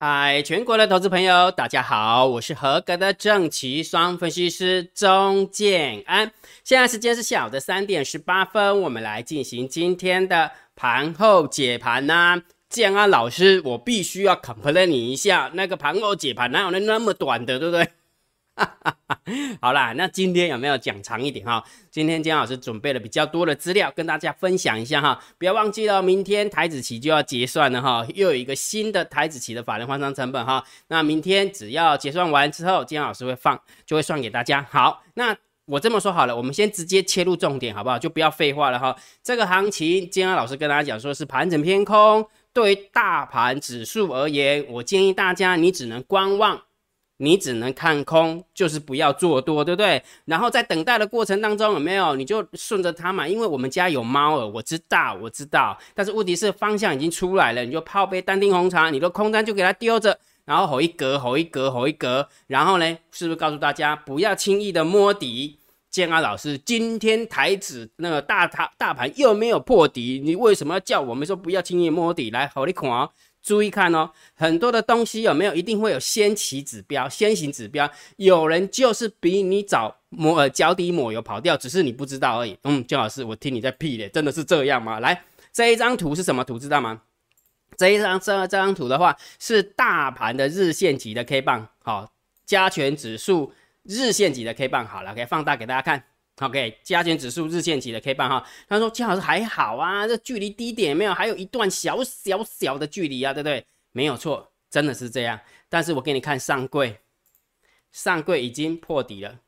嗨，全国的投资朋友，大家好，我是合格的正奇双分析师钟建安。现在时间是下午的三点十八分，我们来进行今天的盘后解盘呐。建安老师，我必须要 complain 你一下，那个盘后解盘哪有那那么短的，对不对？好啦，那今天有没有讲长一点哈？今天姜老师准备了比较多的资料跟大家分享一下哈，不要忘记了，明天台子期就要结算了哈，又有一个新的台子期的法人换仓成本哈。那明天只要结算完之后，姜老师会放，就会算给大家。好，那我这么说好了，我们先直接切入重点好不好？就不要废话了哈。这个行情，姜老师跟大家讲说是盘整偏空，对于大盘指数而言，我建议大家你只能观望。你只能看空，就是不要做多，对不对？然后在等待的过程当中，有没有你就顺着它嘛？因为我们家有猫儿，我知道，我知道。但是问题是方向已经出来了，你就泡杯丹丁红茶，你的空单就给它丢着，然后吼一格，吼一格，吼一格，然后呢，是不是告诉大家不要轻易的摸底？建安老师，今天台子那个大大大盘又没有破底，你为什么要叫我们说不要轻易摸底？来，好你看哦。注意看哦，很多的东西有没有一定会有先起指标、先行指标？有人就是比你早抹呃脚底抹油跑掉，只是你不知道而已。嗯，姜老师，我听你在屁咧，真的是这样吗？来，这一张图是什么图？知道吗？这一张这这张图的话是大盘的日线级的 K 棒，好，加权指数日线级的 K 棒，好了，可以放大给大家看。OK，加权指数日线级的 K 棒哈，他说姜老师还好啊，这距离低点没有，还有一段小小小的距离啊，对不对？没有错，真的是这样。但是我给你看上柜，上柜已经破底了，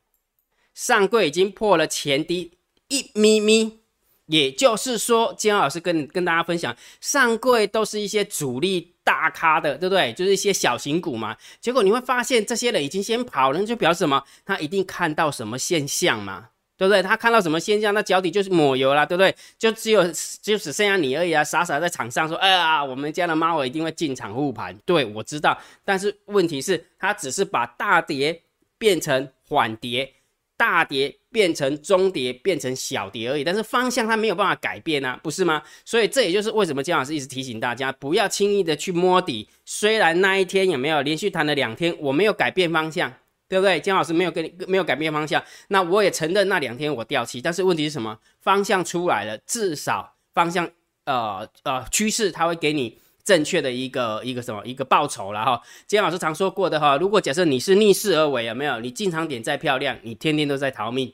上柜已经破了前低一咪咪，也就是说，姜老师跟跟大家分享，上柜都是一些主力大咖的，对不对？就是一些小型股嘛。结果你会发现，这些人已经先跑了，就表示什么？他一定看到什么现象嘛？对不对？他看到什么现象，那脚底就是抹油了，对不对？就只有就只剩下你而已啊！傻傻在场上说：“哎呀，我们家的猫儿一定会进场护盘。”对我知道，但是问题是，他只是把大跌变成缓跌，大跌变成中跌，变成小跌而已。但是方向他没有办法改变啊，不是吗？所以这也就是为什么姜老师一直提醒大家，不要轻易的去摸底。虽然那一天有没有连续弹了两天，我没有改变方向。对不对？姜老师没有跟你没有改变方向，那我也承认那两天我掉期，但是问题是什么？方向出来了，至少方向呃呃趋势，它会给你正确的一个一个什么一个报酬了哈。姜老师常说过的哈，如果假设你是逆势而为，有没有？你进场点再漂亮，你天天都在逃命。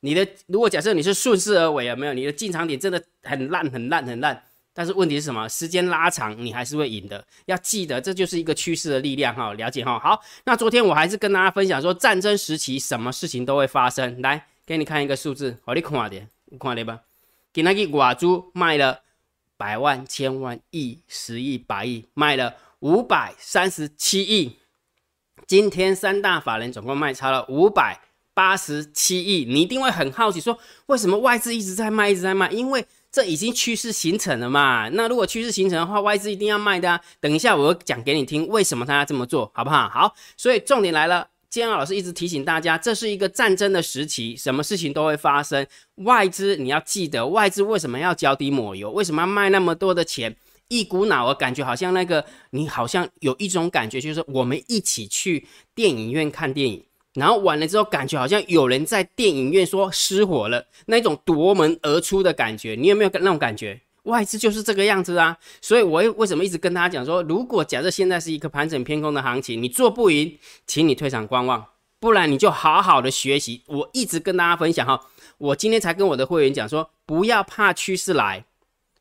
你的如果假设你是顺势而为，有没有？你的进场点真的很烂很烂很烂。但是问题是什么？时间拉长，你还是会赢的。要记得，这就是一个趋势的力量哈。了解哈。好，那昨天我还是跟大家分享说，战争时期什么事情都会发生。来，给你看一个数字，好，你看点，你看点吧。给那个瓦珠卖了百万、千万、亿、十亿、百亿，卖了五百三十七亿。今天三大法人总共卖超了五百八十七亿。你一定会很好奇，说为什么外资一直在卖，一直在卖？因为这已经趋势形成了嘛？那如果趋势形成的话，外资一定要卖的啊！等一下我讲给你听，为什么他要这么做，好不好？好，所以重点来了，建安老师一直提醒大家，这是一个战争的时期，什么事情都会发生。外资你要记得，外资为什么要脚底抹油？为什么要卖那么多的钱？一股脑儿感觉好像那个，你好像有一种感觉，就是我们一起去电影院看电影。然后完了之后，感觉好像有人在电影院说失火了，那种夺门而出的感觉，你有没有那种感觉？外资就是这个样子啊，所以我为什么一直跟大家讲说，如果假设现在是一个盘整偏空的行情，你做不赢，请你退场观望，不然你就好好的学习。我一直跟大家分享哈，我今天才跟我的会员讲说，不要怕趋势来，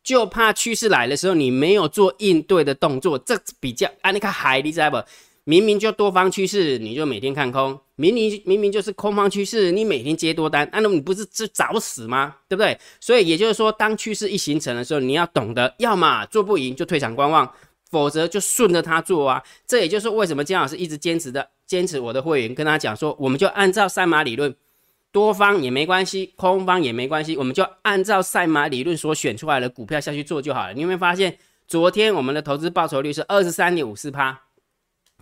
就怕趋势来的时候你没有做应对的动作，这比较啊，你看海，你知道不？明明就多方趋势，你就每天看空；明明明明就是空方趋势，你每天接多单，那你不是就找死吗？对不对？所以也就是说，当趋势一形成的时候，你要懂得，要么做不赢就退场观望，否则就顺着它做啊。这也就是为什么姜老师一直坚持的，坚持我的会员跟他讲说，我们就按照赛马理论，多方也没关系，空方也没关系，我们就按照赛马理论所选出来的股票下去做就好了。你有没有发现，昨天我们的投资报酬率是二十三点五四趴？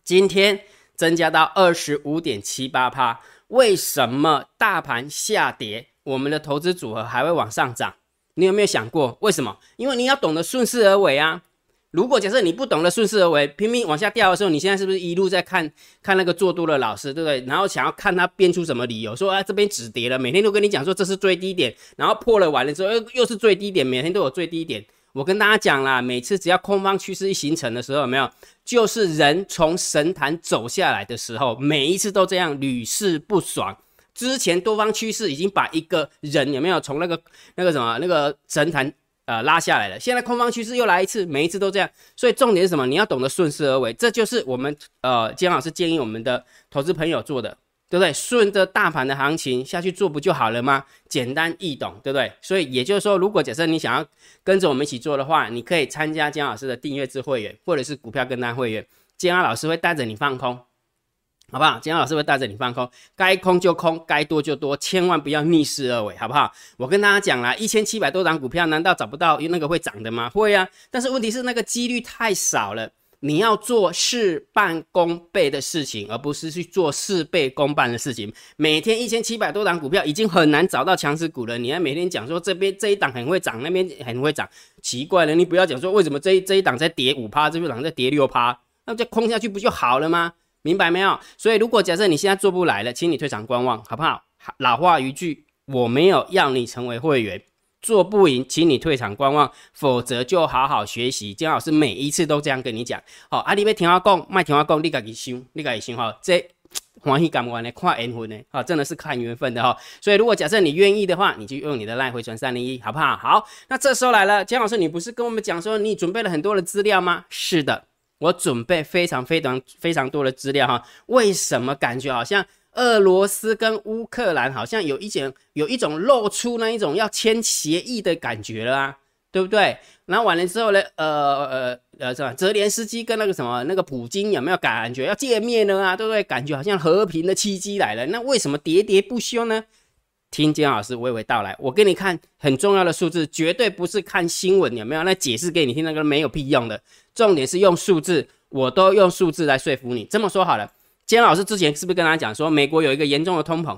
今天增加到二十五点七八趴，为什么大盘下跌，我们的投资组合还会往上涨？你有没有想过为什么？因为你要懂得顺势而为啊！如果假设你不懂得顺势而为，拼命往下掉的时候，你现在是不是一路在看看那个做多的老师，对不对？然后想要看他编出什么理由，说啊这边止跌了，每天都跟你讲说这是最低点，然后破了完了之后又又是最低点，每天都有最低点。我跟大家讲啦，每次只要空方趋势一形成的时候，有没有？就是人从神坛走下来的时候，每一次都这样，屡试不爽。之前多方趋势已经把一个人有没有从那个那个什么那个神坛。呃，拉下来了。现在空方趋势又来一次，每一次都这样。所以重点是什么？你要懂得顺势而为，这就是我们呃姜老师建议我们的投资朋友做的，对不对？顺着大盘的行情下去做不就好了吗？简单易懂，对不对？所以也就是说，如果假设你想要跟着我们一起做的话，你可以参加姜老师的订阅制会员，或者是股票跟单会员，姜老师会带着你放空。好不好？姜老师会带着你放空，该空就空，该多就多，千万不要逆势而为，好不好？我跟大家讲啦，一千七百多张股票，难道找不到那个会涨的吗？会啊，但是问题是那个几率太少了。你要做事半功倍的事情，而不是去做事倍功半的事情。每天一千七百多档股票已经很难找到强势股了，你还每天讲说这边这一档很会涨，那边很会涨，奇怪了，你不要讲说为什么这一这一档在跌五趴，这一档在跌六趴，那就空下去不就好了吗？明白没有？所以如果假设你现在做不来了，请你退场观望，好不好？老话一句，我没有要你成为会员，做不赢，请你退场观望，否则就好好学习。姜老师每一次都这样跟你讲。好，啊，你要听我讲，卖听我讲，你自己想，你自己想哈。这 欢喜感完的，看缘分的，啊，真的是看缘分的哈。所以如果假设你愿意的话，你就用你的赖回传三零一，好不好？好，那这时候来了，姜老师，你不是跟我们讲说你准备了很多的资料吗？是的。我准备非常非常非常多的资料哈，为什么感觉好像俄罗斯跟乌克兰好像有一点有一种露出那一种要签协议的感觉了啊，对不对？然后完了之后呢，呃呃呃，是吧？泽连斯基跟那个什么那个普京有没有感觉要见面了啊？对不对？感觉好像和平的契机来了。那为什么喋喋不休呢？听金老师娓娓道来，我给你看很重要的数字，绝对不是看新闻有没有？那解释给你听，那个没有屁用的。重点是用数字，我都用数字来说服你。这么说好了，姜老师之前是不是跟他讲说，美国有一个严重的通膨，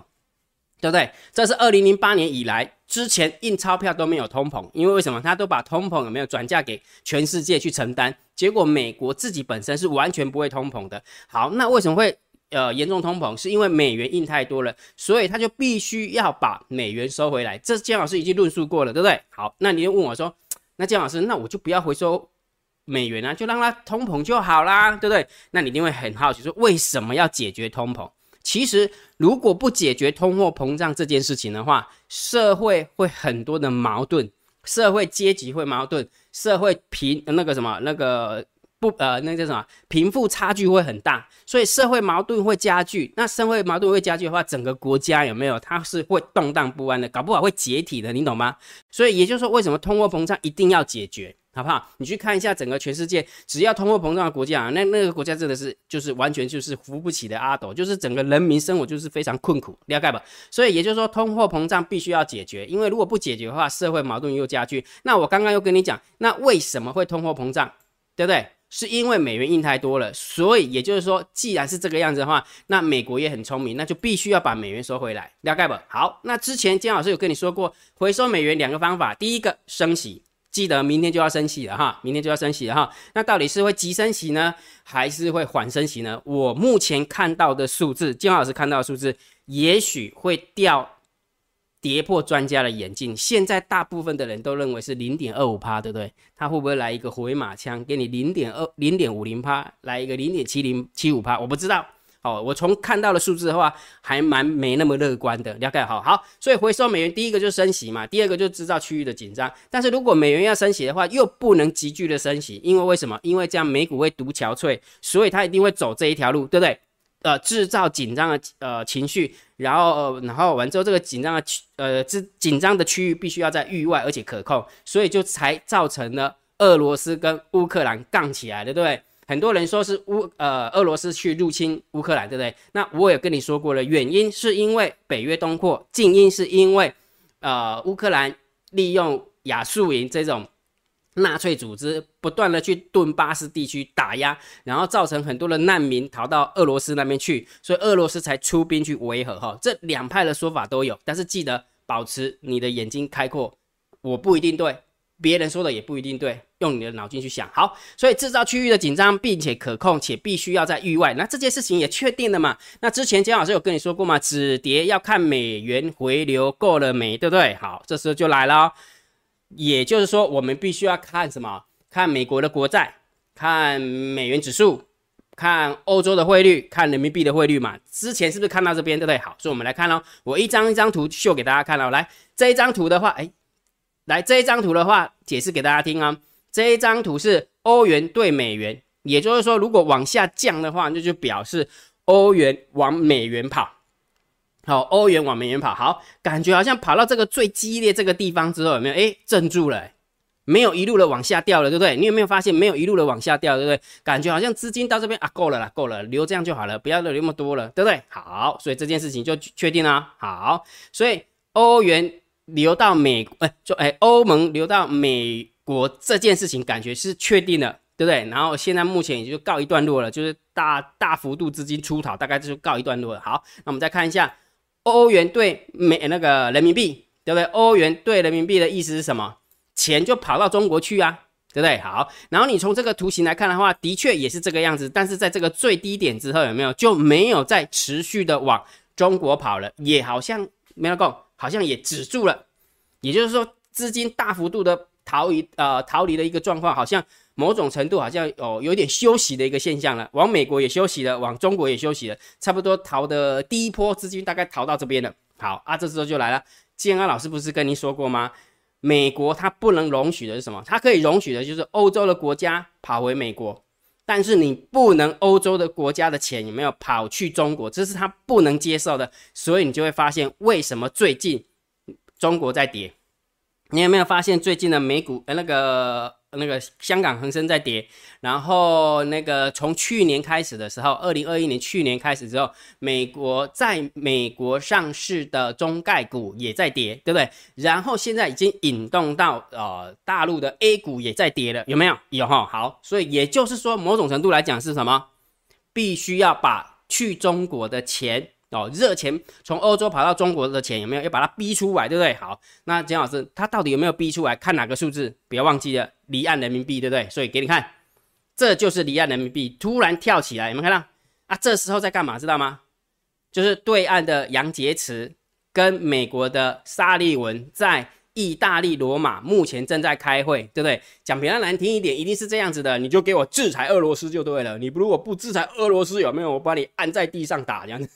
对不对？这是二零零八年以来之前印钞票都没有通膨，因为为什么？他都把通膨有没有转嫁给全世界去承担，结果美国自己本身是完全不会通膨的。好，那为什么会？呃，严重通膨是因为美元印太多了，所以他就必须要把美元收回来。这姜老师已经论述过了，对不对？好，那你就问我说，那姜老师，那我就不要回收美元啊，就让它通膨就好啦，对不对？那你一定会很好奇，说为什么要解决通膨？其实如果不解决通货膨胀这件事情的话，社会会很多的矛盾，社会阶级会矛盾，社会贫那个什么那个。不，呃，那叫什么？贫富差距会很大，所以社会矛盾会加剧。那社会矛盾会加剧的话，整个国家有没有？它是会动荡不安的，搞不好会解体的，你懂吗？所以也就是说，为什么通货膨胀一定要解决，好不好？你去看一下整个全世界，只要通货膨胀的国家啊，那那个国家真的是就是完全就是扶不起的阿斗，就是整个人民生活就是非常困苦，了解吧？所以也就是说，通货膨胀必须要解决，因为如果不解决的话，社会矛盾又加剧。那我刚刚又跟你讲，那为什么会通货膨胀，对不对？是因为美元印太多了，所以也就是说，既然是这个样子的话，那美国也很聪明，那就必须要把美元收回来，了解不？好，那之前姜老师有跟你说过，回收美元两个方法，第一个升息，记得明天就要升息了哈，明天就要升息了哈。那到底是会急升息呢，还是会缓升息呢？我目前看到的数字，姜老师看到的数字，也许会掉。跌破专家的眼镜，现在大部分的人都认为是零点二五趴，对不对？他会不会来一个回马枪，给你零点二、零点五零趴，来一个零点七零七五趴？我不知道。哦，我从看到的数字的话，还蛮没那么乐观的。了解好，好，所以回收美元，第一个就是升息嘛，第二个就制造区域的紧张。但是如果美元要升息的话，又不能急剧的升息，因为为什么？因为这样美股会独憔悴，所以他一定会走这一条路，对不对？呃，制造紧张的呃情绪，然后呃然后完之后，这个紧张的区呃，这紧张的区域必须要在域外，而且可控，所以就才造成了俄罗斯跟乌克兰杠起来的，对不对？很多人说是乌呃俄罗斯去入侵乌克兰，对不对？那我也跟你说过了，原因是因为北约东扩，静因是因为呃乌克兰利用亚速营这种。纳粹组织不断的去顿巴斯地区打压，然后造成很多的难民逃到俄罗斯那边去，所以俄罗斯才出兵去维和哈。这两派的说法都有，但是记得保持你的眼睛开阔，我不一定对，别人说的也不一定对，用你的脑筋去想。好，所以制造区域的紧张，并且可控，且必须要在域外。那这件事情也确定了嘛？那之前姜老师有跟你说过吗？止跌要看美元回流够了没，对不对？好，这时候就来了，也就是说，我们必须要看什么？看美国的国债，看美元指数，看欧洲的汇率，看人民币的汇率嘛？之前是不是看到这边，对不对？好，所以我们来看哦，我一张一张图秀给大家看哦。来，这一张图的话，哎。来这一张图的话，解释给大家听啊。这一张图是欧元对美元，也就是说，如果往下降的话，那就表示欧元往美元跑。好，欧元往美元跑，好，感觉好像跑到这个最激烈这个地方之后，有没有？哎，镇住了，没有一路的往下掉了，对不对？你有没有发现没有一路的往下掉，对不对？感觉好像资金到这边啊，够了啦，够了，留这样就好了，不要留那么多了，对不对？好，所以这件事情就确定了。好，所以欧元。流到美，哎，就哎，欧盟流到美国这件事情，感觉是确定了，对不对？然后现在目前也就告一段落了，就是大大幅度资金出逃，大概就告一段落了。好，那我们再看一下欧元对美那个人民币，对不对？欧元对人民币的意思是什么？钱就跑到中国去啊，对不对？好，然后你从这个图形来看的话，的确也是这个样子，但是在这个最低点之后，有没有就没有再持续的往中国跑了？也好像没有够。好像也止住了，也就是说，资金大幅度的逃离，呃，逃离的一个状况，好像某种程度好像有有点休息的一个现象了。往美国也休息了，往中国也休息了，差不多逃的第一波资金大概逃到这边了。好啊，这时候就来了。建安老师不是跟您说过吗？美国它不能容许的是什么？它可以容许的就是欧洲的国家跑回美国。但是你不能欧洲的国家的钱有没有跑去中国？这是他不能接受的，所以你就会发现为什么最近中国在跌。你有没有发现最近的美股呃那个？那个香港恒生在跌，然后那个从去年开始的时候，二零二一年去年开始之后，美国在美国上市的中概股也在跌，对不对？然后现在已经引动到呃大陆的 A 股也在跌了，有没有？有哈。好，所以也就是说，某种程度来讲是什么？必须要把去中国的钱。哦，热钱从欧洲跑到中国的钱有没有要把它逼出来，对不对？好，那姜老师他到底有没有逼出来？看哪个数字？不要忘记了离岸人民币，对不对？所以给你看，这就是离岸人民币突然跳起来，有没有看到？啊，这时候在干嘛？知道吗？就是对岸的杨洁篪跟美国的沙利文在意大利罗马目前正在开会，对不对？讲比较难听一点，一定是这样子的，你就给我制裁俄罗斯就对了。你如果不制裁俄罗斯，有没有我把你按在地上打这样子？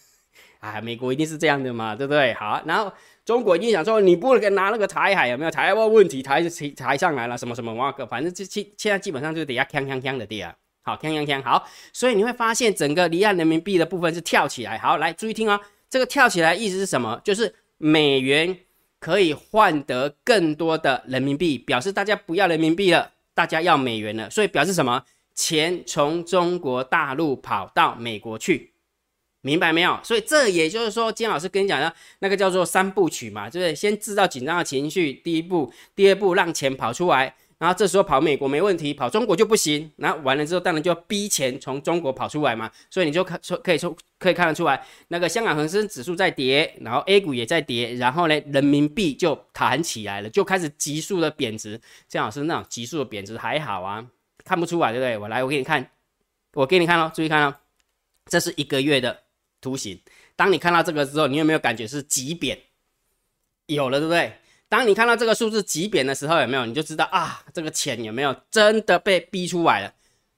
啊，美国一定是这样的嘛，对不对？好，然后中国一定想说，你不能拿那个台海有没有台湾问题抬抬上来了，什么什么哇个，反正这现现在基本上就是底下锵锵锵的跌啊。好，锵锵锵，好，所以你会发现整个离岸人民币的部分是跳起来。好，来注意听哦，这个跳起来意思是什么？就是美元可以换得更多的人民币，表示大家不要人民币了，大家要美元了，所以表示什么？钱从中国大陆跑到美国去。明白没有？所以这也就是说，金老师跟你讲的那个叫做三部曲嘛，就是先制造紧张的情绪，第一步，第二步让钱跑出来，然后这时候跑美国没问题，跑中国就不行。然后完了之后，当然就要逼钱从中国跑出来嘛。所以你就看说可以说可以看得出来，那个香港恒生指数在跌，然后 A 股也在跌，然后呢，人民币就弹起来了，就开始急速的贬值。金老师那种急速的贬值还好啊，看不出来对不对？我来，我给你看，我给你看哦，注意看哦，这是一个月的。图形，当你看到这个之后，你有没有感觉是极扁？有了，对不对？当你看到这个数字极扁的时候，有没有？你就知道啊，这个钱有没有真的被逼出来了，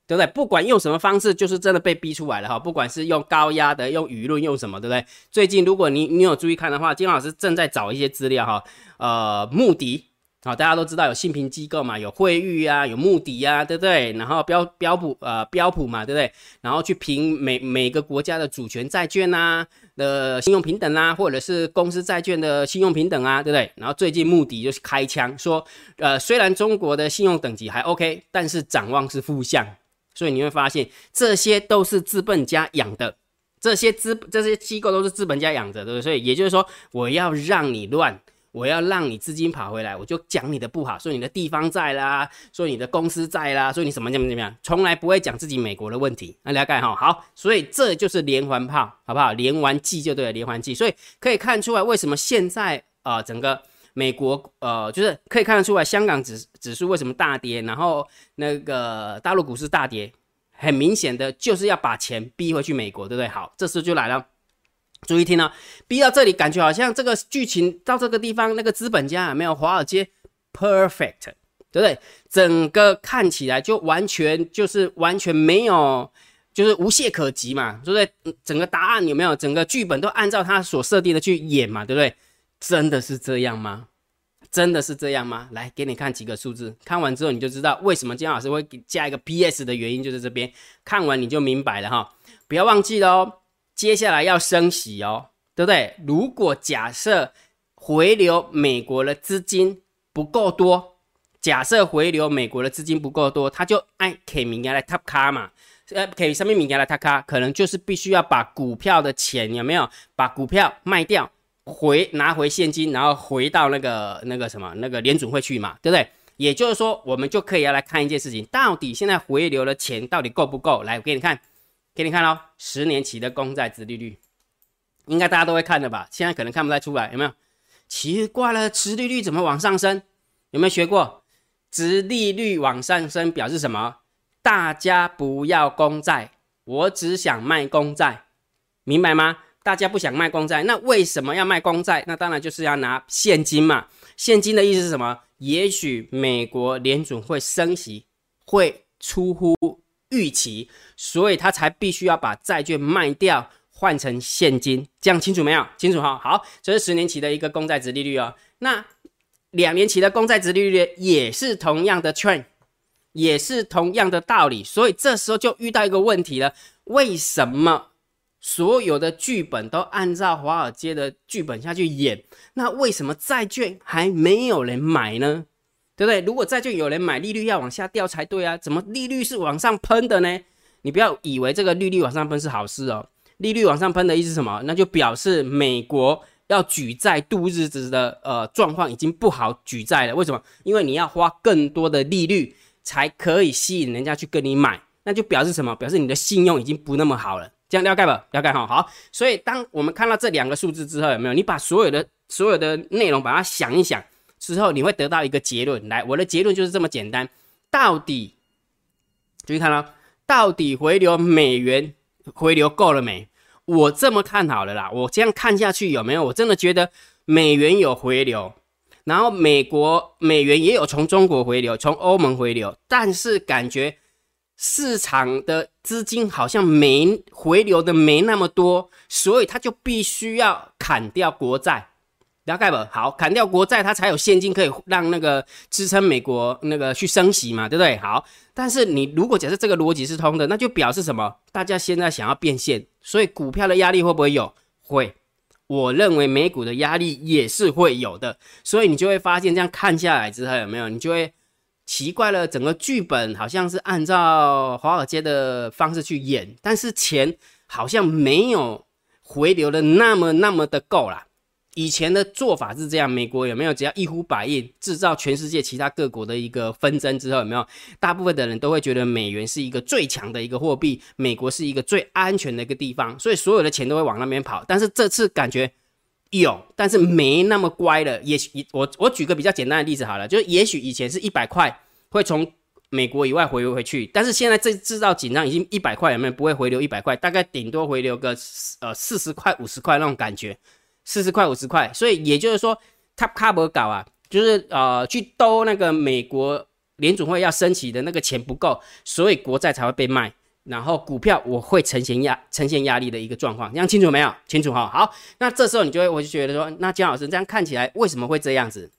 对不对？不管用什么方式，就是真的被逼出来了哈。不管是用高压的，用舆论，用什么，对不对？最近如果你你有注意看的话，金老师正在找一些资料哈，呃，穆迪。好，大家都知道有信评机构嘛，有惠誉啊，有穆迪啊，对不对？然后标标普呃标普嘛，对不对？然后去评每每个国家的主权债券啊的信用平等啊，或者是公司债券的信用平等啊，对不对？然后最近穆迪就是开枪说，呃，虽然中国的信用等级还 OK，但是展望是负向，所以你会发现这些都是资本家养的，这些资这些机构都是资本家养着，对不对？所以也就是说，我要让你乱。我要让你资金跑回来，我就讲你的不好，说你的地方债啦，说你的公司债啦，说你什么怎么怎么样，从来不会讲自己美国的问题。那了解哈，好，所以这就是连环炮，好不好？连完计就对了，连环计。所以可以看出来，为什么现在啊，整个美国呃，就是可以看得出来，香港指指数为什么大跌，然后那个大陆股市大跌，很明显的就是要把钱逼回去美国，对不对？好，这时就来了，注意听哦，逼到这里，感觉好像这个剧情到这个地方，那个资本家没有华尔街 perfect，对不对？整个看起来就完全就是完全没有。就是无懈可击嘛，对不对？整个答案有没有？整个剧本都按照他所设定的去演嘛，对不对？真的是这样吗？真的是这样吗？来，给你看几个数字，看完之后你就知道为什么姜老师会加一个 PS 的原因，就是这边看完你就明白了哈。不要忘记了哦，接下来要升息哦，对不对？如果假设回流美国的资金不够多，假设回流美国的资金不够多，他就按 K 名来 Top 卡嘛。呃，，K 上面名给了他卡，可能就是必须要把股票的钱有没有把股票卖掉，回拿回现金，然后回到那个那个什么那个联准会去嘛，对不对？也就是说，我们就可以要来看一件事情，到底现在回流的钱到底够不够？来，我给你看，给你看喽，十年期的公债殖利率，应该大家都会看的吧？现在可能看不太出来，有没有？奇怪了，殖利率怎么往上升？有没有学过？殖利率往上升表示什么？大家不要公债，我只想卖公债，明白吗？大家不想卖公债，那为什么要卖公债？那当然就是要拿现金嘛。现金的意思是什么？也许美国联准会升息会出乎预期，所以他才必须要把债券卖掉换成现金。这样清楚没有？清楚哈。好，这是十年期的一个公债值利率哦。那两年期的公债值利率也是同样的 trend。也是同样的道理，所以这时候就遇到一个问题了：为什么所有的剧本都按照华尔街的剧本下去演？那为什么债券还没有人买呢？对不对？如果债券有人买，利率要往下掉才对啊！怎么利率是往上喷的呢？你不要以为这个利率往上喷是好事哦。利率往上喷的意思是什么？那就表示美国要举债度日子的呃状况已经不好举债了。为什么？因为你要花更多的利率。才可以吸引人家去跟你买，那就表示什么？表示你的信用已经不那么好了。这样了解不？了解哈。好，所以当我们看到这两个数字之后，有没有？你把所有的所有的内容把它想一想之后，你会得到一个结论。来，我的结论就是这么简单。到底注意看了，到底回流美元回流够了没？我这么看好了啦。我这样看下去有没有？我真的觉得美元有回流。然后美国美元也有从中国回流，从欧盟回流，但是感觉市场的资金好像没回流的没那么多，所以他就必须要砍掉国债，了解不？好，砍掉国债，它才有现金可以让那个支撑美国那个去升息嘛，对不对？好，但是你如果假设这个逻辑是通的，那就表示什么？大家现在想要变现，所以股票的压力会不会有？会。我认为美股的压力也是会有的，所以你就会发现，这样看下来之后，有没有？你就会奇怪了，整个剧本好像是按照华尔街的方式去演，但是钱好像没有回流的那么那么的够啦。以前的做法是这样，美国有没有只要一呼百应，制造全世界其他各国的一个纷争之后，有没有？大部分的人都会觉得美元是一个最强的一个货币，美国是一个最安全的一个地方，所以所有的钱都会往那边跑。但是这次感觉有，但是没那么乖了。也许我我举个比较简单的例子好了，就是也许以前是一百块会从美国以外回流回去，但是现在这制造紧张已经一百块有没有不会回流一百块，大概顶多回流个呃四十块五十块那种感觉。四十块五十块，所以也就是说，Top Cover 搞啊，就是呃去兜那个美国联总会要升起的那个钱不够，所以国债才会被卖，然后股票我会呈现压呈现压力的一个状况，这样清楚没有？清楚哈。好，那这时候你就会我就觉得说，那姜老师这样看起来为什么会这样子？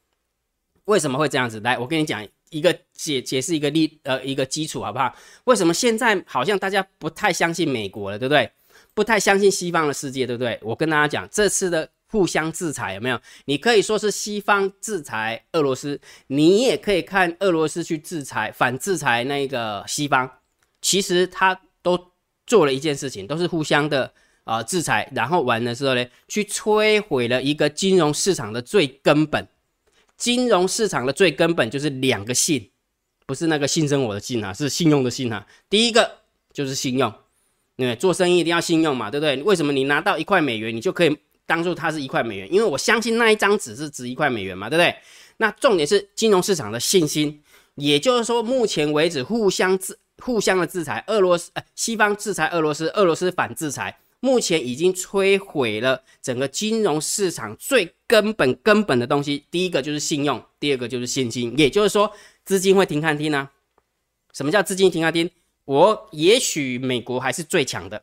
为什么会这样子？来，我跟你讲一个解解释一个例呃一个基础好不好？为什么现在好像大家不太相信美国了，对不对？不太相信西方的世界，对不对？我跟大家讲这次的。互相制裁有没有？你可以说是西方制裁俄罗斯，你也可以看俄罗斯去制裁、反制裁那个西方。其实他都做了一件事情，都是互相的啊制裁，然后完了之后呢，去摧毁了一个金融市场的最根本。金融市场的最根本就是两个信，不是那个信生我的信啊，是信用的信啊。第一个就是信用，对，做生意一定要信用嘛，对不对？为什么你拿到一块美元，你就可以？当做它是一块美元，因为我相信那一张纸是值一块美元嘛，对不对？那重点是金融市场的信心，也就是说，目前为止互相制互相的制裁，俄罗斯呃西方制裁俄罗斯，俄罗斯反制裁，目前已经摧毁了整个金融市场最根本根本的东西。第一个就是信用，第二个就是现金，也就是说，资金会停看听呢？什么叫资金停看听？我也许美国还是最强的，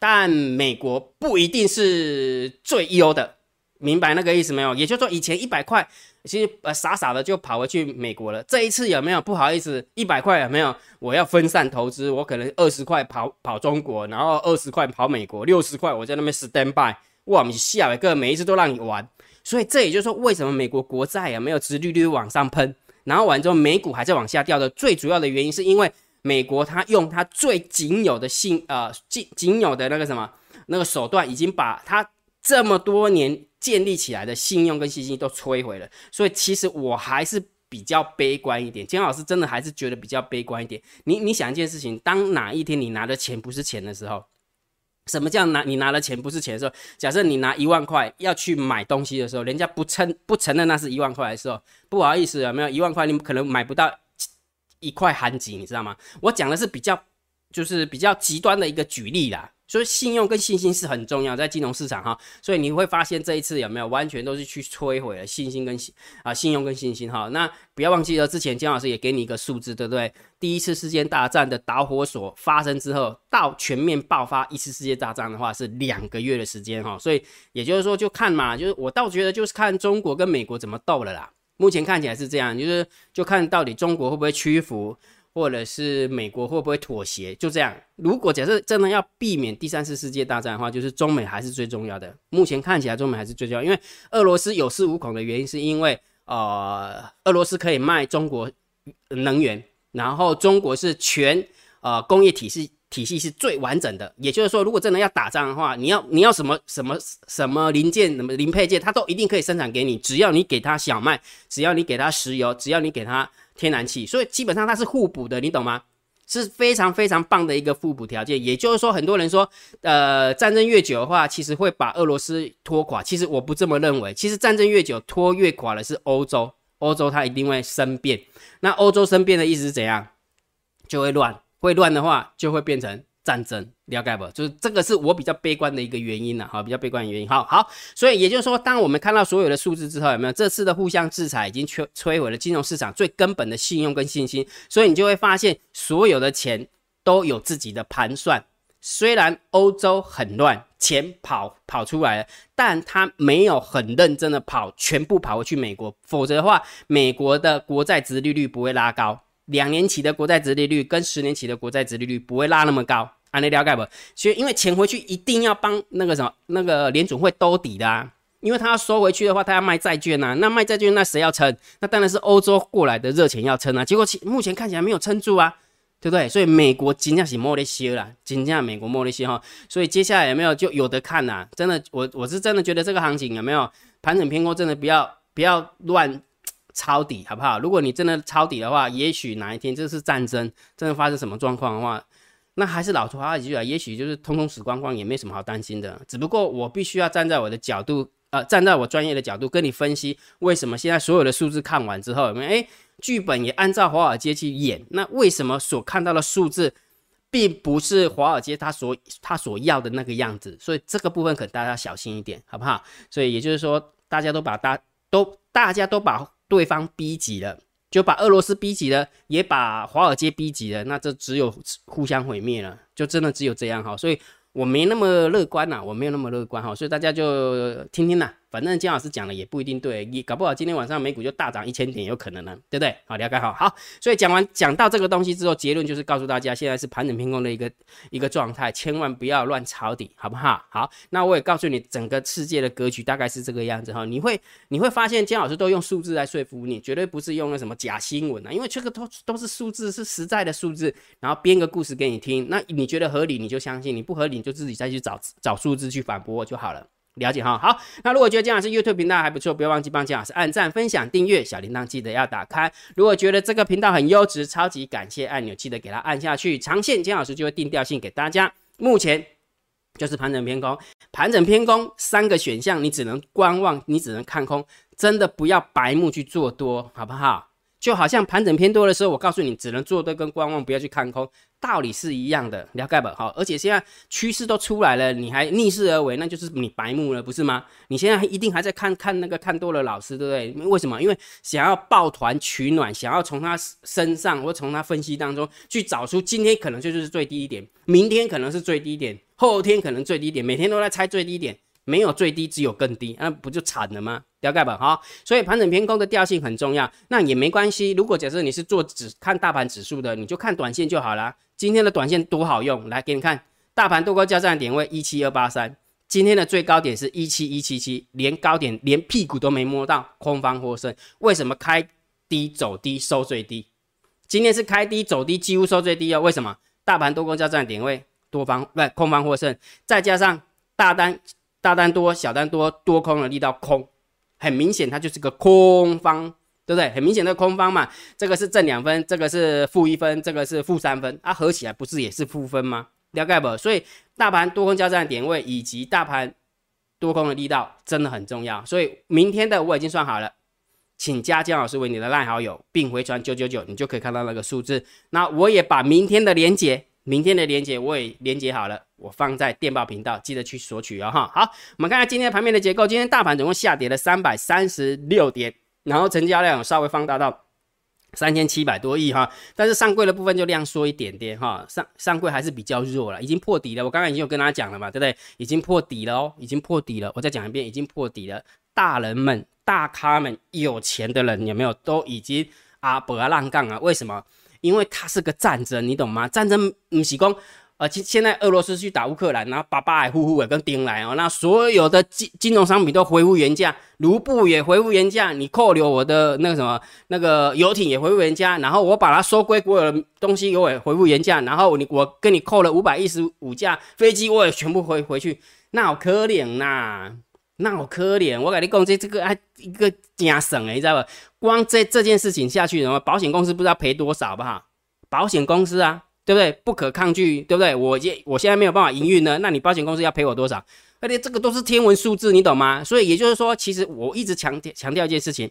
但美国不一定是最优的。明白那个意思没有？也就是说，以前一百块，其实呃傻傻的就跑回去美国了。这一次有没有？不好意思，一百块有没有？我要分散投资，我可能二十块跑跑中国，然后二十块跑美国，六十块我在那边 stand by。哇，你下一个每一次都让你玩，所以这也就是说，为什么美国国债啊没有殖利率往上喷，然后完之后美股还在往下掉的最主要的原因，是因为美国他用他最仅有的信呃仅仅有的那个什么那个手段，已经把他这么多年。建立起来的信用跟信心都摧毁了，所以其实我还是比较悲观一点。金老师真的还是觉得比较悲观一点。你你想一件事情，当哪一天你拿的钱不是钱的时候，什么叫拿你拿的钱不是钱的时候？假设你拿一万块要去买东西的时候，人家不称不承认那是一万块的时候，不好意思有没有一万块你可能买不到一块韩吉，你知道吗？我讲的是比较就是比较极端的一个举例啦。所以信用跟信心是很重要，在金融市场哈，所以你会发现这一次有没有完全都是去摧毁了信心跟信啊信用跟信心哈。那不要忘记了，之前姜老师也给你一个数字，对不对？第一次世界大战的导火索发生之后，到全面爆发一次世界大战的话是两个月的时间哈。所以也就是说，就看嘛，就是我倒觉得就是看中国跟美国怎么斗了啦。目前看起来是这样，就是就看到底中国会不会屈服。或者是美国会不会妥协？就这样。如果假设真的要避免第三次世界大战的话，就是中美还是最重要的。目前看起来，中美还是最重要，因为俄罗斯有恃无恐的原因，是因为呃，俄罗斯可以卖中国能源，然后中国是全呃工业体系体系是最完整的。也就是说，如果真的要打仗的话，你要你要什么什么什么零件、什么零配件，它都一定可以生产给你，只要你给他小麦，只要你给他石油，只要你给他。天然气，所以基本上它是互补的，你懂吗？是非常非常棒的一个互补条件。也就是说，很多人说，呃，战争越久的话，其实会把俄罗斯拖垮。其实我不这么认为。其实战争越久，拖越垮的是欧洲。欧洲它一定会生变。那欧洲生变的意思是怎样？就会乱。会乱的话，就会变成。战争了解不？就是这个是我比较悲观的一个原因了，哈，比较悲观的原因。好好，所以也就是说，当我们看到所有的数字之后，有没有这次的互相制裁已经摧摧毁了金融市场最根本的信用跟信心？所以你就会发现，所有的钱都有自己的盘算。虽然欧洲很乱，钱跑跑出来了，但他没有很认真的跑，全部跑回去美国。否则的话，美国的国债值利率不会拉高。两年期的国债值利率跟十年期的国债值利率不会拉那么高，啊，你了解不？所以因为钱回去一定要帮那个什么那个联总会兜底的啊，因为他要收回去的话，他要卖债券呐，那卖债券那谁要撑？那当然是欧洲过来的热钱要撑啊。结果其目前看起来没有撑住啊，对不对？所以美国金价是莫雷西了，金价美国莫雷西哈。所以接下来有没有就有的看呐？真的，我我是真的觉得这个行情有没有盘整偏空，真的不要不要乱。抄底好不好？如果你真的抄底的话，也许哪一天这是战争，真的发生什么状况的话，那还是老话一句啊，也许就是通通死光光，也没什么好担心的。只不过我必须要站在我的角度，呃，站在我专业的角度跟你分析，为什么现在所有的数字看完之后，有没有？哎，剧本也按照华尔街去演，那为什么所看到的数字，并不是华尔街他所他所要的那个样子？所以这个部分可大家小心一点，好不好？所以也就是说，大家都把大都大家都把。对方逼急了，就把俄罗斯逼急了，也把华尔街逼急了，那这只有互相毁灭了，就真的只有这样哈，所以我没那么乐观呐，我没有那么乐观哈，所以大家就听听呐。反正姜老师讲的也不一定对，你搞不好今天晚上美股就大涨一千点，有可能呢，对不对？好，了解好，好，所以讲完讲到这个东西之后，结论就是告诉大家，现在是盘整偏空的一个一个状态，千万不要乱抄底，好不好？好，那我也告诉你，整个世界的格局大概是这个样子哈，你会你会发现姜老师都用数字来说服你，绝对不是用那什么假新闻啊，因为这个都都是数字，是实在的数字，然后编个故事给你听，那你觉得合理你就相信，你不合理你就自己再去找找数字去反驳就好了。了解哈，好，那如果觉得姜老师 YouTube 频道还不错，不要忘记帮姜老师按赞、分享、订阅，小铃铛记得要打开。如果觉得这个频道很优质，超级感谢按钮记得给它按下去。长线姜老师就会定调性给大家。目前就是盘整偏空，盘整偏空三个选项，你只能观望，你只能看空，真的不要白目去做多，好不好？就好像盘整偏多的时候，我告诉你，只能做多跟观望，不要去看空，道理是一样的，了解吧？好，而且现在趋势都出来了，你还逆势而为，那就是你白目了，不是吗？你现在一定还在看看那个看多了老师，对不对？为什么？因为想要抱团取暖，想要从他身上或从他分析当中去找出今天可能就是最低一点，明天可能是最低点，后天可能最低点，每天都在猜最低点。没有最低，只有更低，那不就惨了吗？了解吧？好，所以盘整偏空的调性很重要。那也没关系，如果假设你是做只看大盘指数的，你就看短线就好了。今天的短线多好用，来给你看，大盘多高交战点位一七二八三，今天的最高点是一七一七七，连高点连屁股都没摸到，空方获胜。为什么开低走低收最低？今天是开低走低，几乎收最低哦。为什么？大盘多空交战点位多方不空方获胜，再加上大单。大单多，小单多，多空的力道空，很明显它就是个空方，对不对？很明显的空方嘛，这个是正两分，这个是负一分，这个是负三分，它合起来不是也是负分吗？了解不？所以大盘多空交战的点位以及大盘多空的力道真的很重要。所以明天的我已经算好了，请加姜老师为你的赖好友，并回传九九九，你就可以看到那个数字。那我也把明天的连结。明天的连接我也连接好了，我放在电报频道，记得去索取哦哈。好，我们看看今天的盘面的结构。今天大盘总共下跌了三百三十六点，然后成交量稍微放大到三千七百多亿哈。但是上柜的部分就量缩一点点哈，上上柜还是比较弱了，已经破底了。我刚刚已经有跟大家讲了嘛，对不对？已经破底了哦，已经破底了。我再讲一遍，已经破底了。大人们、大咖们、有钱的人有没有都已经啊不要浪杠啊？为什么？因为它是个战争，你懂吗？战争不是讲，呃，现现在俄罗斯去打乌克兰，然后把巴尔呼呼的跟丁来哦，那所有的金金融商品都恢复原价，卢布也恢复原价，你扣留我的那个什么那个游艇也恢复原价，然后我把它收归国有的东西我也恢复原价，然后你我跟你扣了五百一十五架飞机我也全部回回去，那好可怜呐。那好可怜，我跟你讲，这这个还一个加省诶，你知道不？光这这件事情下去，的话保险公司不知道赔多少吧？保险公司啊，对不对？不可抗拒，对不对？我现我现在没有办法营运呢，那你保险公司要赔我多少？而且这个都是天文数字，你懂吗？所以也就是说，其实我一直强调强调一件事情，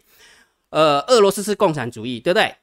呃，俄罗斯是共产主义，对不对？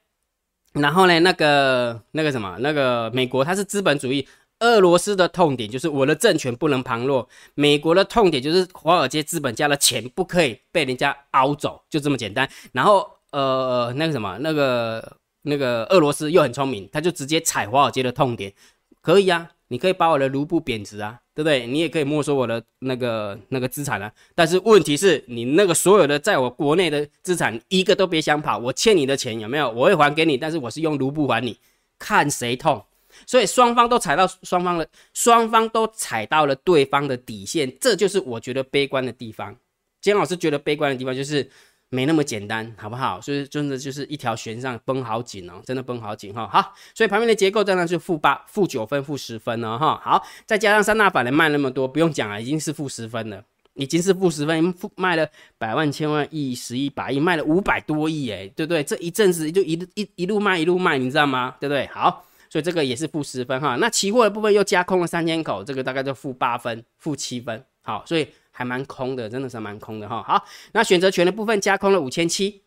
然后呢，那个那个什么，那个美国它是资本主义。俄罗斯的痛点就是我的政权不能旁落，美国的痛点就是华尔街资本家的钱不可以被人家凹走，就这么简单。然后呃，那个什么，那个那个俄罗斯又很聪明，他就直接踩华尔街的痛点，可以啊，你可以把我的卢布贬值啊，对不对？你也可以没收我的那个那个资产啊。但是问题是你那个所有的在我国内的资产一个都别想跑，我欠你的钱有没有？我会还给你，但是我是用卢布还你，看谁痛。所以双方都踩到双方的，双方都踩到了对方的底线，这就是我觉得悲观的地方。金老师觉得悲观的地方就是没那么简单，好不好？所以真的就是一条弦上绷好紧哦，真的绷好紧哈。好，所以旁边的结构当然是负八、负九分、负十分了哈。好，再加上三大法人卖那么多，不用讲了，已经是负十分了，已经是负十分，卖了百万、千万、亿、十亿、百亿，卖了五百多亿，哎，对不对？这一阵子就一一一路卖一路卖，你知道吗？对不对？好。所以这个也是负十分哈，那期货的部分又加空了三千口，这个大概就负八分、负七分。好，所以还蛮空的，真的是蛮空的哈。好，那选择权的部分加空了五千七，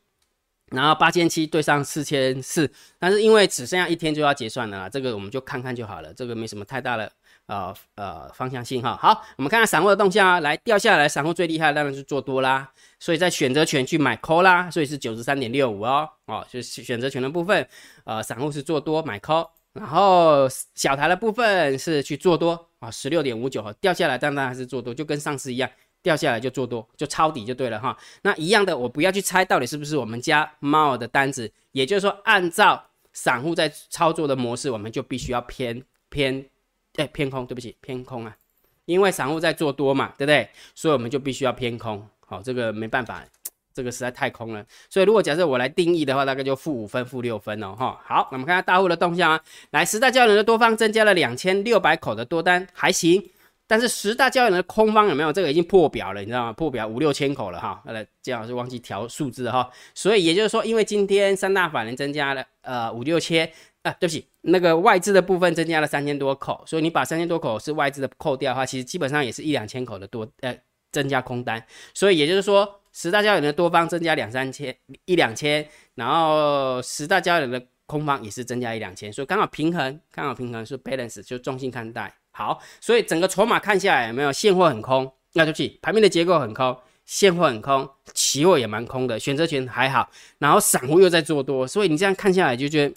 然后八千七对上四千四，但是因为只剩下一天就要结算了，这个我们就看看就好了，这个没什么太大的呃呃方向性哈。好，我们看看散户的动向啊，来掉下来，散户最厉害当然是做多啦，所以在选择权去买 call 啦，所以是九十三点六五哦，哦，就是选择权的部分，呃，散户是做多买 call。然后小台的部分是去做多啊，十六点五九掉下来，当然还是做多，就跟上次一样，掉下来就做多，就抄底就对了哈。那一样的，我不要去猜到底是不是我们家猫的单子，也就是说，按照散户在操作的模式，我们就必须要偏偏哎偏空，对不起偏空啊，因为散户在做多嘛，对不对？所以我们就必须要偏空，好，这个没办法。这个实在太空了，所以如果假设我来定义的话，大概就负五分、负六分哦，哈。好，那我们看下大户的动向啊。来，十大交易人的多方增加了两千六百口的多单，还行。但是十大交易人的空方有没有？这个已经破表了，你知道吗？破表五六千口了哈。来，姜老师忘记调数字哈。所以也就是说，因为今天三大法人增加了呃五六千，啊，对不起，那个外资的部分增加了三千多口，所以你把三千多口是外资的扣掉的话，其实基本上也是一两千口的多，呃，增加空单。所以也就是说，十大交易的多方增加两三千一两千，然后十大交易的空方也是增加一两千，所以刚好平衡，刚好平衡是 balance，就中性看待。好，所以整个筹码看下来有没有现货很空？那就去，盘面的结构很空。现货很空，期货也蛮空的，选择权还好，然后散户又在做多，所以你这样看下来就觉得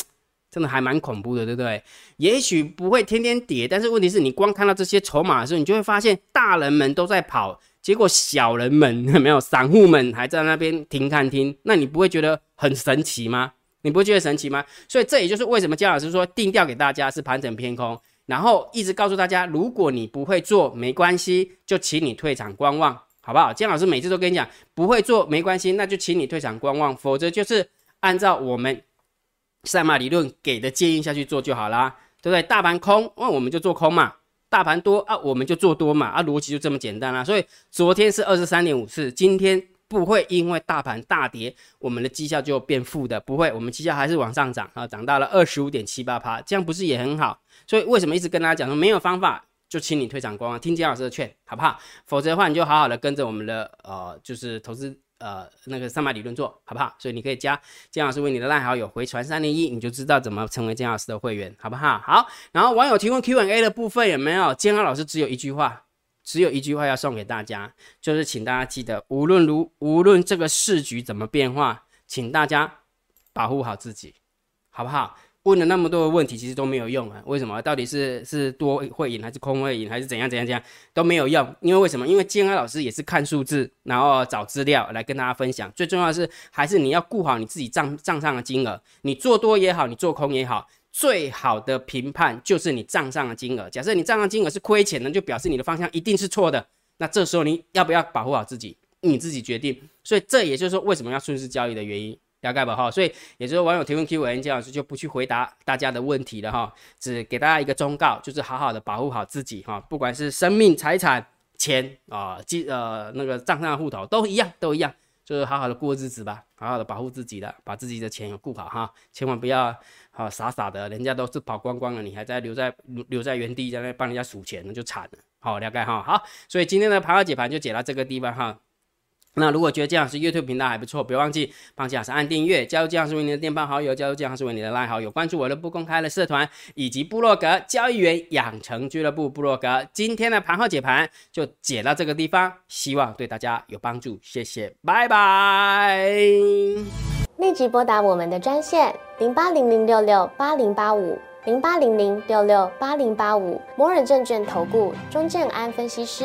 真的还蛮恐怖的，对不对？也许不会天天跌，但是问题是你光看到这些筹码的时候，你就会发现大人们都在跑，结果小人们 没有，散户们还在那边停看听，那你不会觉得很神奇吗？你不会觉得神奇吗？所以这也就是为什么姜老师说定调给大家是盘整偏空，然后一直告诉大家，如果你不会做没关系，就请你退场观望。好不好？姜老师每次都跟你讲，不会做没关系，那就请你退场观望，否则就是按照我们赛马理论给的建议下去做就好啦，对不对？大盘空，那我们就做空嘛；大盘多啊，我们就做多嘛。啊，逻辑就这么简单啦。所以昨天是二十三点五四，今天不会因为大盘大跌，我们的绩效就变负的，不会，我们绩效还是往上涨啊，涨到了二十五点七八趴，这样不是也很好？所以为什么一直跟大家讲说没有方法？就请你退场观望，听金老师的劝，好不好？否则的话，你就好好的跟着我们的呃，就是投资呃那个三百理论做好不好？所以你可以加金老师为你的烂好友回传三零一，你就知道怎么成为金老师的会员，好不好？好，然后网友提问 Q&A 的部分有没有？金老师只有一句话，只有一句话要送给大家，就是请大家记得，无论如无论这个市局怎么变化，请大家保护好自己，好不好？问了那么多的问题，其实都没有用啊！为什么？到底是是多会赢还是空会赢，还是怎样怎样怎样都没有用？因为为什么？因为建安老师也是看数字，然后找资料来跟大家分享。最重要的是，还是你要顾好你自己账账上的金额。你做多也好，你做空也好，最好的评判就是你账上的金额。假设你账上金额是亏钱的，就表示你的方向一定是错的。那这时候你要不要保护好自己？你自己决定。所以这也就是说，为什么要顺势交易的原因。大概吧哈，所以也就是网友提问 Q&A，姜老师就不去回答大家的问题了哈，只给大家一个忠告，就是好好的保护好自己哈，不管是生命、财产、钱啊，记呃那个账上的户头都一样，都一样，就是好好的过日子吧，好好的保护自己的，把自己的钱顾好哈，千万不要啊傻傻的，人家都是跑光光了，你还在留在留在原地在那帮人家数钱，那就惨了。好，了解哈，好，所以今天的盘后解盘就解到这个地方哈。那如果觉得姜老师 YouTube 频道还不错，不要忘记帮姜老师按订阅，加入姜老师为你的电报好友，加入姜老师为你的拉好友，关注我的不公开的社团以及部落格交易员养成俱乐部部落格。今天的盘后解盘就解到这个地方，希望对大家有帮助，谢谢，拜拜。立即拨打我们的专线零八零零六六八零八五零八零零六六八零八五摩尔证券投顾钟正安分析师。